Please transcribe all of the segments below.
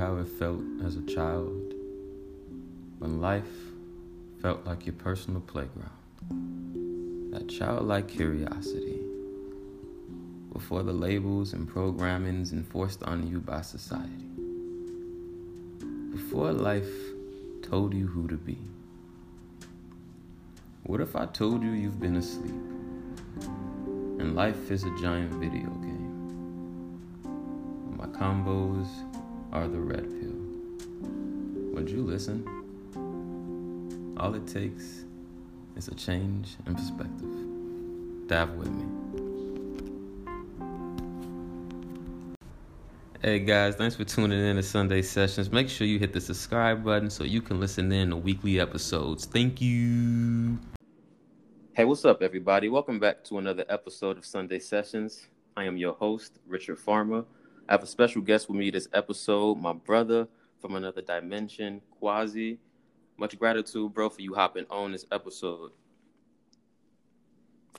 how it felt as a child when life felt like your personal playground? That childlike curiosity before the labels and programmings enforced on you by society. Before life told you who to be. What if I told you you've been asleep and life is a giant video game? My combos are the red pill. Would you listen? All it takes is a change in perspective. Dive with me. Hey guys, thanks for tuning in to Sunday Sessions. Make sure you hit the subscribe button so you can listen in to weekly episodes. Thank you. Hey, what's up, everybody? Welcome back to another episode of Sunday Sessions. I am your host, Richard Farmer. I have a special guest with me this episode, my brother from another dimension, Quasi. Much gratitude, bro, for you hopping on this episode.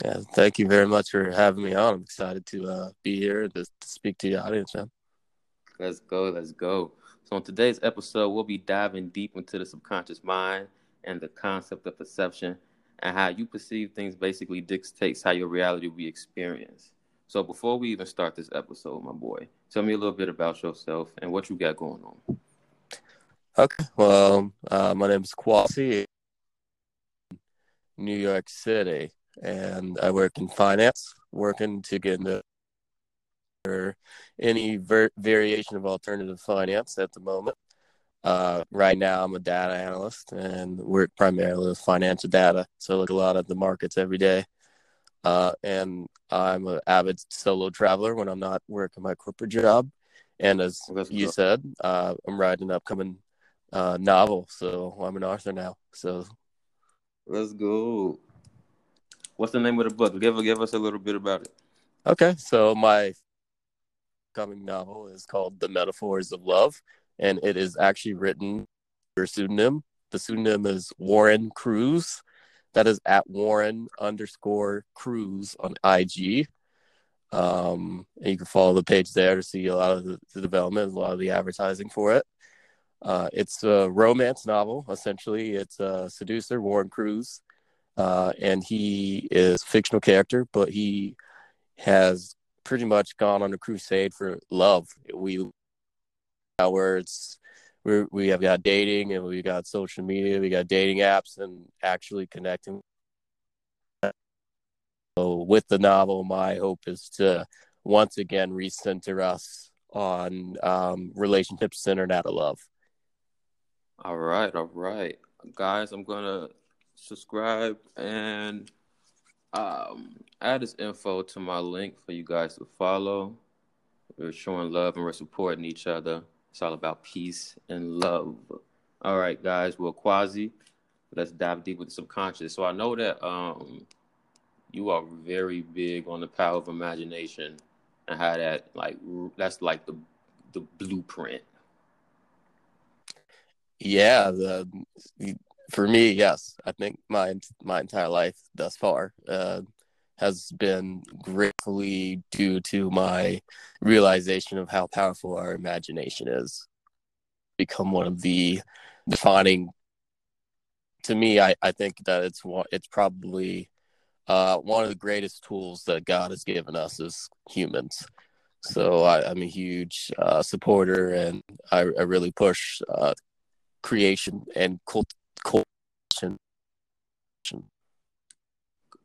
Yeah, thank you very much for having me on. I'm excited to uh, be here to, to speak to your audience, man. Let's go. Let's go. So, in today's episode, we'll be diving deep into the subconscious mind and the concept of perception and how you perceive things basically dictates how your reality will be experienced. So, before we even start this episode, my boy, tell me a little bit about yourself and what you got going on. Okay. Well, uh, my name is Quasi, New York City, and I work in finance, working to get into or any ver- variation of alternative finance at the moment. Uh, right now, I'm a data analyst and work primarily with financial data. So I look a lot at the markets every day. Uh, and I'm an avid solo traveler when I'm not working my corporate job. And as you said, uh, I'm writing an upcoming uh, novel. So I'm an author now. So let's go. What's the name of the book? Give give us a little bit about it. Okay, so my coming novel is called The Metaphors of Love, and it is actually written for pseudonym. The pseudonym is Warren Cruz. That is at Warren underscore Cruz on IG. Um, and you can follow the page there to see a lot of the, the development, a lot of the advertising for it. Uh, it's a romance novel, essentially. It's a seducer, Warren Cruz, uh, and he is a fictional character, but he has pretty much gone on a crusade for love. We where it's we we have got dating and we got social media, we got dating apps, and actually connecting. So with the novel, my hope is to once again recenter us on um, relationships centered out of love. All right, all right, guys. I'm gonna subscribe and um, add this info to my link for you guys to follow. We're showing love and we're supporting each other. It's all about peace and love. All right, guys. Well, Quasi, let's dive deep with the subconscious. So I know that um, you are very big on the power of imagination and how that like that's like the the blueprint. Yeah, the for me, yes, I think my my entire life thus far uh, has been greatly due to my realization of how powerful our imagination is. Become one of the defining. To me, I, I think that it's one. It's probably uh, one of the greatest tools that God has given us as humans. So I, am a huge uh, supporter, and I, I really push uh, creation and cult- culture.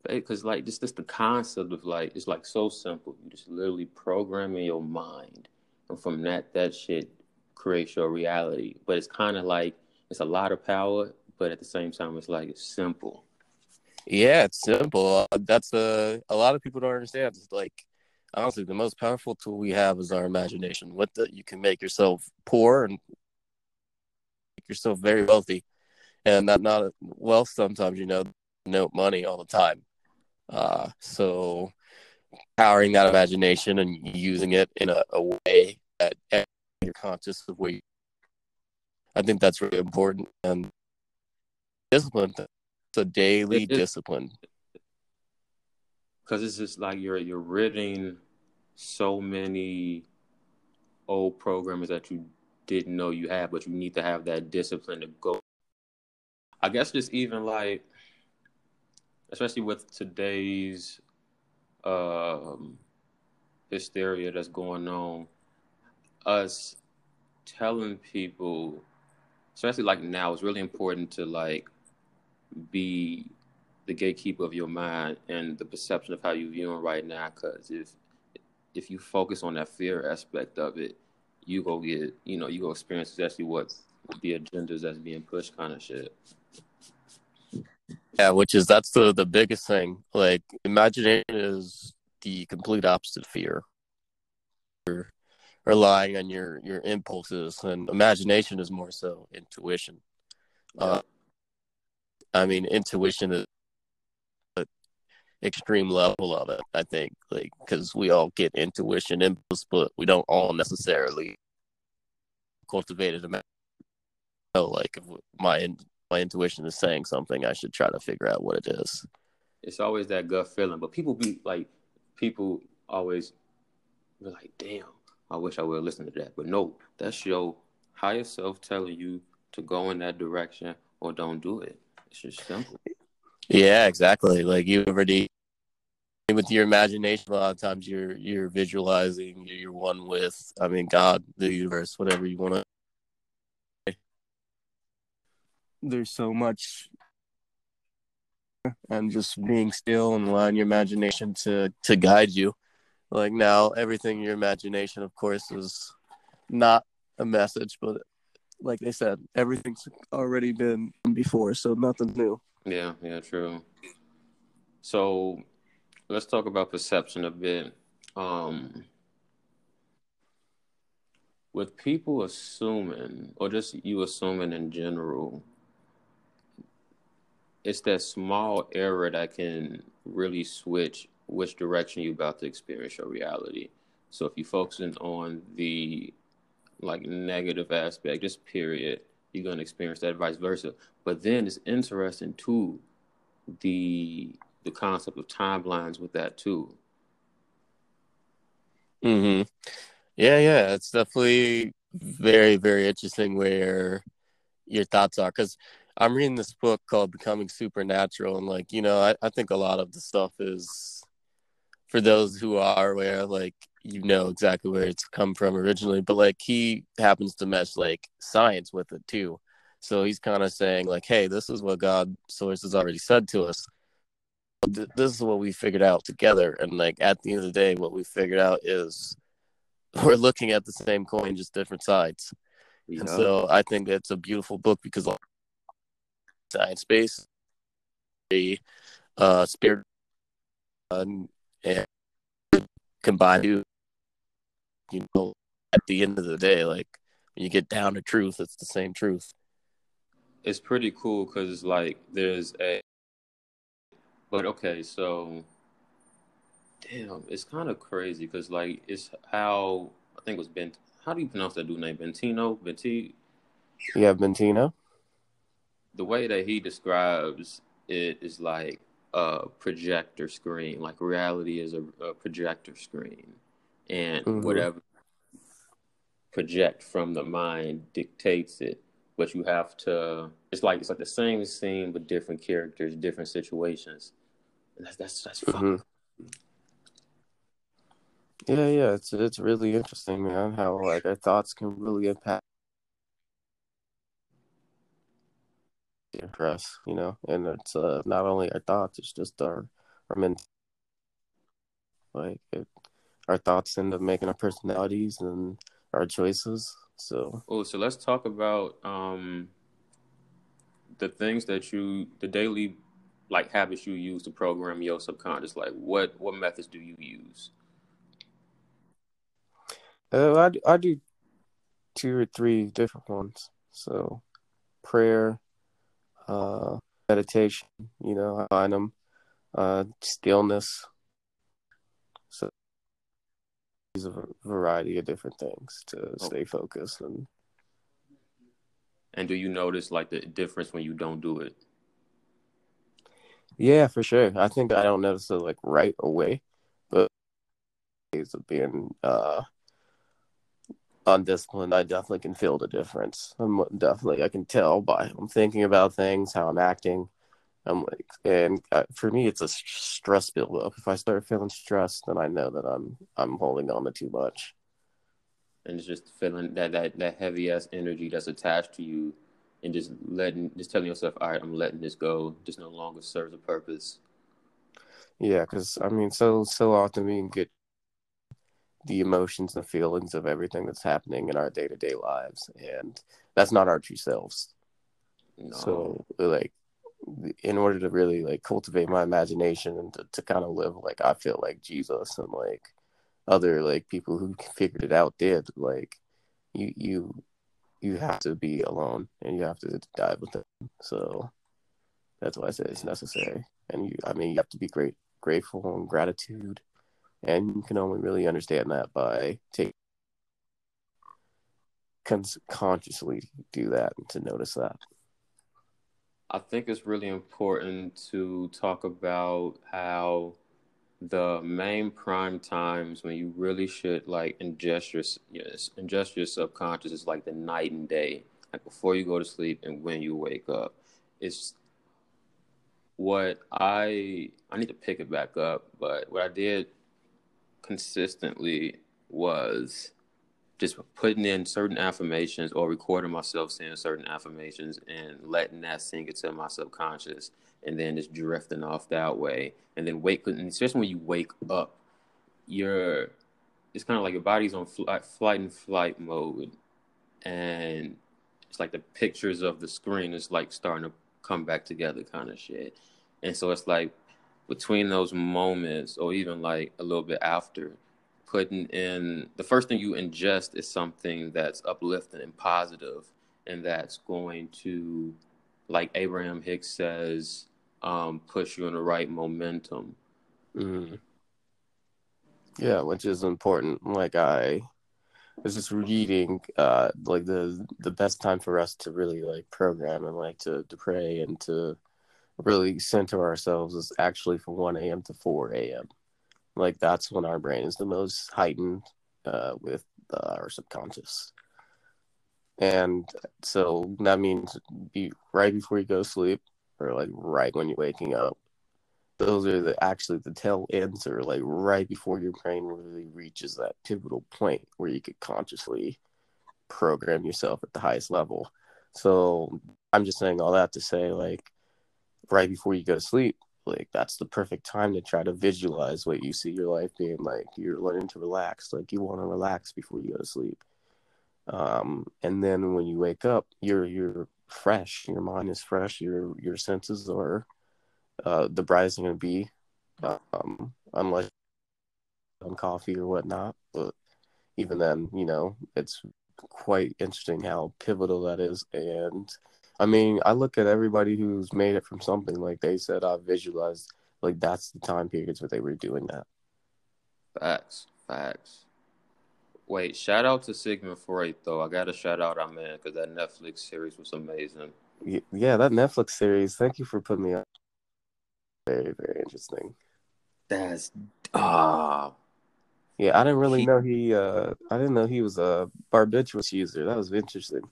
Because like just just the concept of like it's like so simple. You just literally program in your mind, and from that that shit creates your reality. But it's kind of like it's a lot of power, but at the same time it's like it's simple. Yeah, it's simple. Uh, that's a a lot of people don't understand. It's like honestly, the most powerful tool we have is our imagination. With it, you can make yourself poor and make yourself very wealthy and not not wealth sometimes you know note money all the time uh, so powering that imagination and using it in a, a way that you're conscious of what i think that's really important. And discipline it's a daily it, it, discipline. Because it's just like you're you're ridding so many old programs that you didn't know you had, but you need to have that discipline to go. I guess just even like, especially with today's um, hysteria that's going on, us telling people, especially like now, it's really important to like be the gatekeeper of your mind and the perception of how you view it right now. Because if if you focus on that fear aspect of it, you go get you know you go experience exactly what the agendas that's being pushed, kind of shit. Yeah, which is that's the the biggest thing. Like imagination is the complete opposite of fear. You're relying on your your impulses, and imagination is more so intuition. Uh, I mean, intuition is extreme level of it. I think, like, because we all get intuition impulse, but we don't all necessarily cultivate it. So, like, if my my intuition is saying something, I should try to figure out what it is. It's always that gut feeling, but people be like, people always be like, "Damn, I wish I would listen to that." But no, that's your higher self telling you to go in that direction or don't do it. It's just simple. Yeah, exactly. Like you already with your imagination, a lot of times you're you're visualizing, you're one with, I mean, God, the universe, whatever you want to. There's so much, and just being still and allowing your imagination to to guide you. Like now, everything in your imagination, of course, is not a message, but like they said, everything's already been before, so nothing new. Yeah, yeah, true. So let's talk about perception a bit. Um, with people assuming, or just you assuming in general, it's that small error that can really switch which direction you're about to experience your reality. So if you're focusing on the like negative aspect, just period, you're gonna experience that vice versa. But then it's interesting too, the the concept of timelines with that too. Hmm. Yeah, yeah, it's definitely very, very interesting where your thoughts are because I'm reading this book called Becoming Supernatural, and like you know, I, I think a lot of the stuff is for those who are aware, like you know exactly where it's come from originally, but like he happens to mesh like science with it too. So he's kind of saying like, hey, this is what God source has already said to us. This is what we figured out together, and like at the end of the day, what we figured out is we're looking at the same coin, just different sides. Yeah. And so I think it's a beautiful book because like, science based, the uh, spirit, uh, and combine you, you know, at the end of the day, like when you get down to truth, it's the same truth. It's pretty cool because like there's a but okay so damn it's kind of crazy because like it's how i think it was ben how do you pronounce that dude name? Bentino? Benti yeah bentino the way that he describes it is like a projector screen like reality is a, a projector screen and mm-hmm. whatever project from the mind dictates it but you have to. It's like it's like the same scene but different characters, different situations. And that's that's that's mm-hmm. Yeah, yeah, it's it's really interesting, man. How like our thoughts can really impact for us, you know, and it's uh, not only our thoughts; it's just our our mental. Like it, our thoughts end up making our personalities and our choices. So oh, so let's talk about um the things that you the daily like habits you use to program your subconscious. Like what what methods do you use? Uh, I I do two or three different ones. So prayer, uh, meditation. You know, I find them. Uh, stillness, So use a variety of different things to okay. stay focused and and do you notice like the difference when you don't do it yeah for sure i think i don't notice it like right away but ways of being uh undisciplined, I definitely can feel the difference. I'm definitely I can tell by I'm thinking about things, how I'm acting. I'm like, and uh, for me, it's a stress buildup. If I start feeling stressed, then I know that I'm I'm holding on to too much. And it's just feeling that that that heavy ass energy that's attached to you, and just letting, just telling yourself, all right, I'm letting this go. This no longer serves a purpose. Yeah, because I mean, so so often we can get the emotions and feelings of everything that's happening in our day to day lives, and that's not our true selves. No. So, like, in order to really like cultivate my imagination and to, to kind of live like I feel like Jesus and like other like people who figured it out did, like you you you have to be alone and you have to dive with them. So that's why I say it's necessary. And you I mean you have to be great grateful and gratitude and you can only really understand that by taking consciously do that and to notice that. I think it's really important to talk about how the main prime times when you really should like ingest your yes, ingest your subconscious is like the night and day, like before you go to sleep and when you wake up. It's what I I need to pick it back up, but what I did consistently was just putting in certain affirmations or recording myself saying certain affirmations and letting that sink into my subconscious and then just drifting off that way. And then wake especially when you wake up you're it's kind of like your body's on flight, flight and flight mode. And it's like the pictures of the screen is like starting to come back together kind of shit. And so it's like between those moments or even like a little bit after putting in the first thing you ingest is something that's uplifting and positive and that's going to like abraham hicks says um, push you in the right momentum mm. yeah which is important like i was just reading uh like the the best time for us to really like program and like to, to pray and to really center ourselves is actually from 1 a.m to 4 a.m like that's when our brain is the most heightened uh, with uh, our subconscious. And so that means be right before you go to sleep or like right when you're waking up. Those are the actually the tail ends are like right before your brain really reaches that pivotal point where you could consciously program yourself at the highest level. So I'm just saying all that to say like right before you go to sleep, like that's the perfect time to try to visualize what you see your life being like. You're learning to relax like you want to relax before you go to sleep. Um, and then when you wake up you're you're fresh. Your mind is fresh. Your your senses are uh, the brightest going to be um, unless on coffee or whatnot. But even then you know it's quite interesting how pivotal that is. And I mean, I look at everybody who's made it from something like they said I visualized like that's the time periods where they were doing that. Facts, facts. Wait, shout out to Sigmund Freud though. I gotta shout out our man because that Netflix series was amazing. Yeah, that Netflix series. Thank you for putting me on. Very, very interesting. That's ah. Yeah, I didn't really he, know he. uh I didn't know he was a barbiturate user. That was interesting.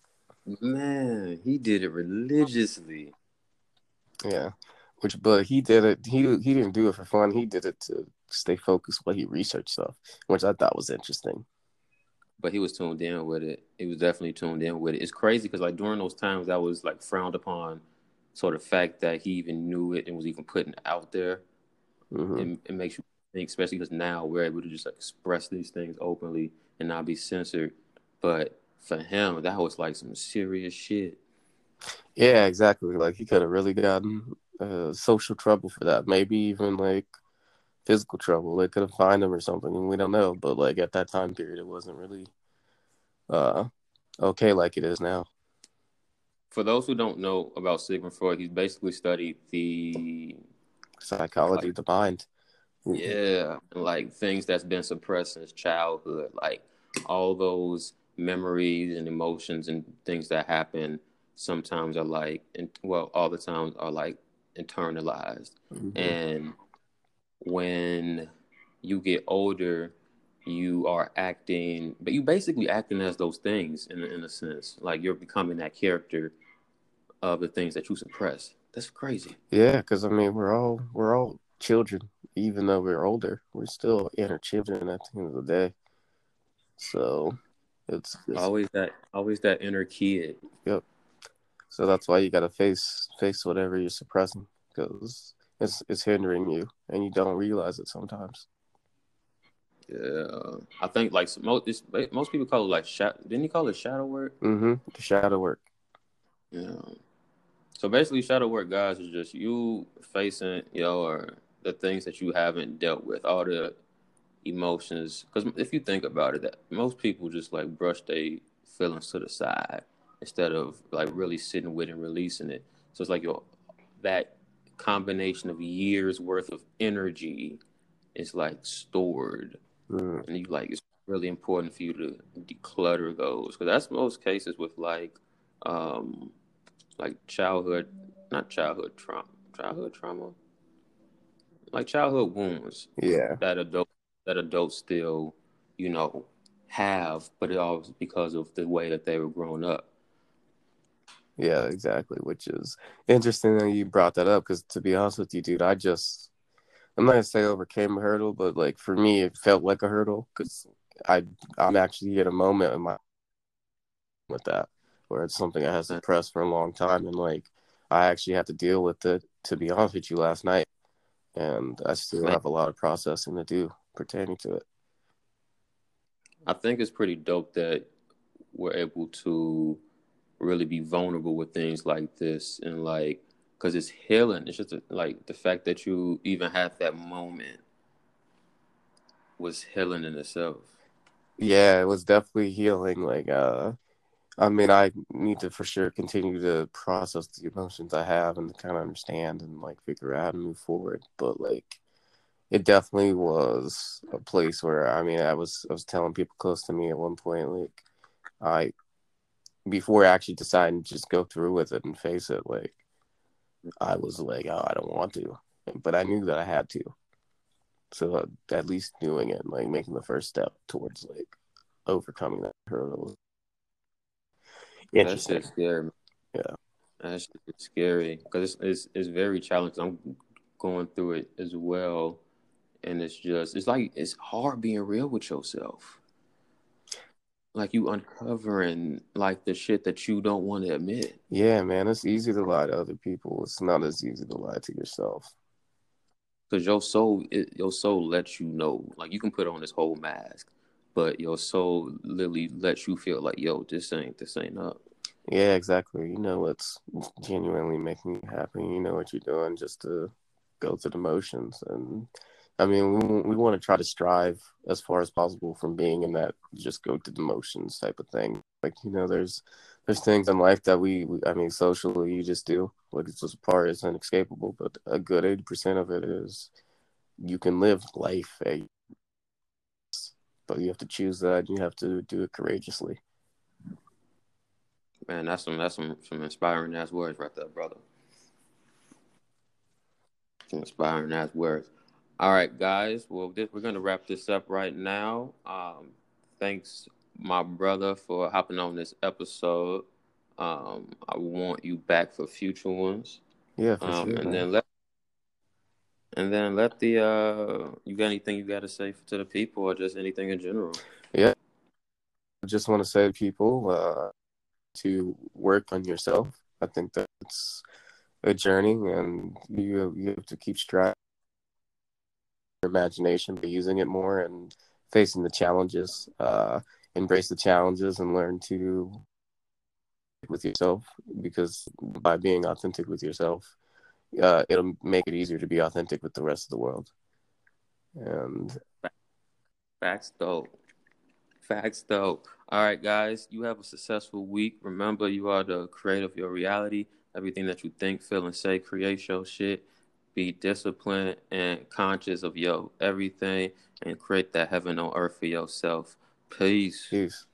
Man, he did it religiously. Yeah, which but he did it. He he didn't do it for fun. He did it to stay focused while he researched stuff, which I thought was interesting. But he was tuned in with it. He was definitely tuned in with it. It's crazy because like during those times, that was like frowned upon. Sort of fact that he even knew it and was even putting it out there. Mm-hmm. It, it makes you think, especially because now we're able to just like, express these things openly and not be censored. But for him, that was like some serious shit. Yeah, exactly. Like he could have really gotten uh, social trouble for that. Maybe even like physical trouble. They could have fined him or something, and we don't know. But like at that time period, it wasn't really uh, okay like it is now. For those who don't know about Sigmund Freud, he's basically studied the psychology like, of the mind. Yeah, like things that's been suppressed since childhood, like all those memories and emotions and things that happen sometimes are like and well all the times are like internalized mm-hmm. and when you get older you are acting, but you basically acting as those things in in a sense. Like you're becoming that character of the things that you suppress. That's crazy. Yeah, because I mean, we're all we're all children, even though we're older. We're still inner children at the end of the day. So it's, it's always that always that inner kid. Yep. So that's why you got to face face whatever you're suppressing because it's it's hindering you, and you don't realize it sometimes. Yeah, I think like most most people call it like shadow. Didn't you call it shadow work? Mm-hmm. The shadow work. Yeah. So basically, shadow work, guys, is just you facing your the things that you haven't dealt with, all the emotions. Because if you think about it, that most people just like brush their feelings to the side instead of like really sitting with and releasing it. So it's like your that combination of years worth of energy is like stored, mm. and you like it's really important for you to declutter those because that's most cases with like um like childhood not childhood trauma childhood trauma like childhood wounds yeah that adult that adults still you know have but it all because of the way that they were growing up yeah, exactly. Which is interesting that you brought that up because to be honest with you, dude, I just I'm not gonna say overcame a hurdle, but like for me, it felt like a hurdle because I I'm actually at a moment in my with that where it's something I had suppressed for a long time, and like I actually had to deal with it. To be honest with you, last night, and I still have a lot of processing to do pertaining to it. I think it's pretty dope that we're able to really be vulnerable with things like this and like because it's healing it's just a, like the fact that you even had that moment was healing in itself yeah it was definitely healing like uh i mean i need to for sure continue to process the emotions i have and to kind of understand and like figure out and move forward but like it definitely was a place where i mean i was i was telling people close to me at one point like i before actually deciding to just go through with it and face it, like I was like, oh, I don't want to, but I knew that I had to. So uh, at least doing it, like making the first step towards like overcoming that hurdle. That's just scary. Yeah, that's scary because it's, it's it's very challenging. I'm going through it as well, and it's just it's like it's hard being real with yourself like you uncovering like the shit that you don't want to admit. Yeah, man, it's easy to lie to other people. It's not as easy to lie to yourself. Cause your soul, it, your soul lets you know. Like you can put on this whole mask, but your soul literally lets you feel like, yo, this ain't this ain't up. Yeah, exactly. You know what's genuinely making you happy. You know what you're doing just to go through the motions and I mean, we, we want to try to strive as far as possible from being in that just go through the motions type of thing. Like you know, there's there's things in life that we, we I mean, socially you just do. Like it's just part, it's inescapable. But a good eighty percent of it is you can live life, but you have to choose that. You have to do it courageously. Man, that's some that's some some inspiring ass words right there, brother. Some inspiring ass words. All right, guys. Well, this, we're going to wrap this up right now. Um, thanks, my brother, for hopping on this episode. Um, I want you back for future ones. Yeah, for um, sure. And man. then let and then let the uh, you got anything you got to say to the people, or just anything in general? Yeah, I just want to say to people uh, to work on yourself. I think that's a journey, and you you have to keep striving imagination, but using it more and facing the challenges, uh, embrace the challenges and learn to with yourself because by being authentic with yourself, uh, it'll make it easier to be authentic with the rest of the world. And facts though. Facts though. All right, guys, you have a successful week. Remember, you are the creator of your reality. Everything that you think, feel, and say, create your shit be disciplined and conscious of your everything and create that heaven on earth for yourself. Peace. Peace.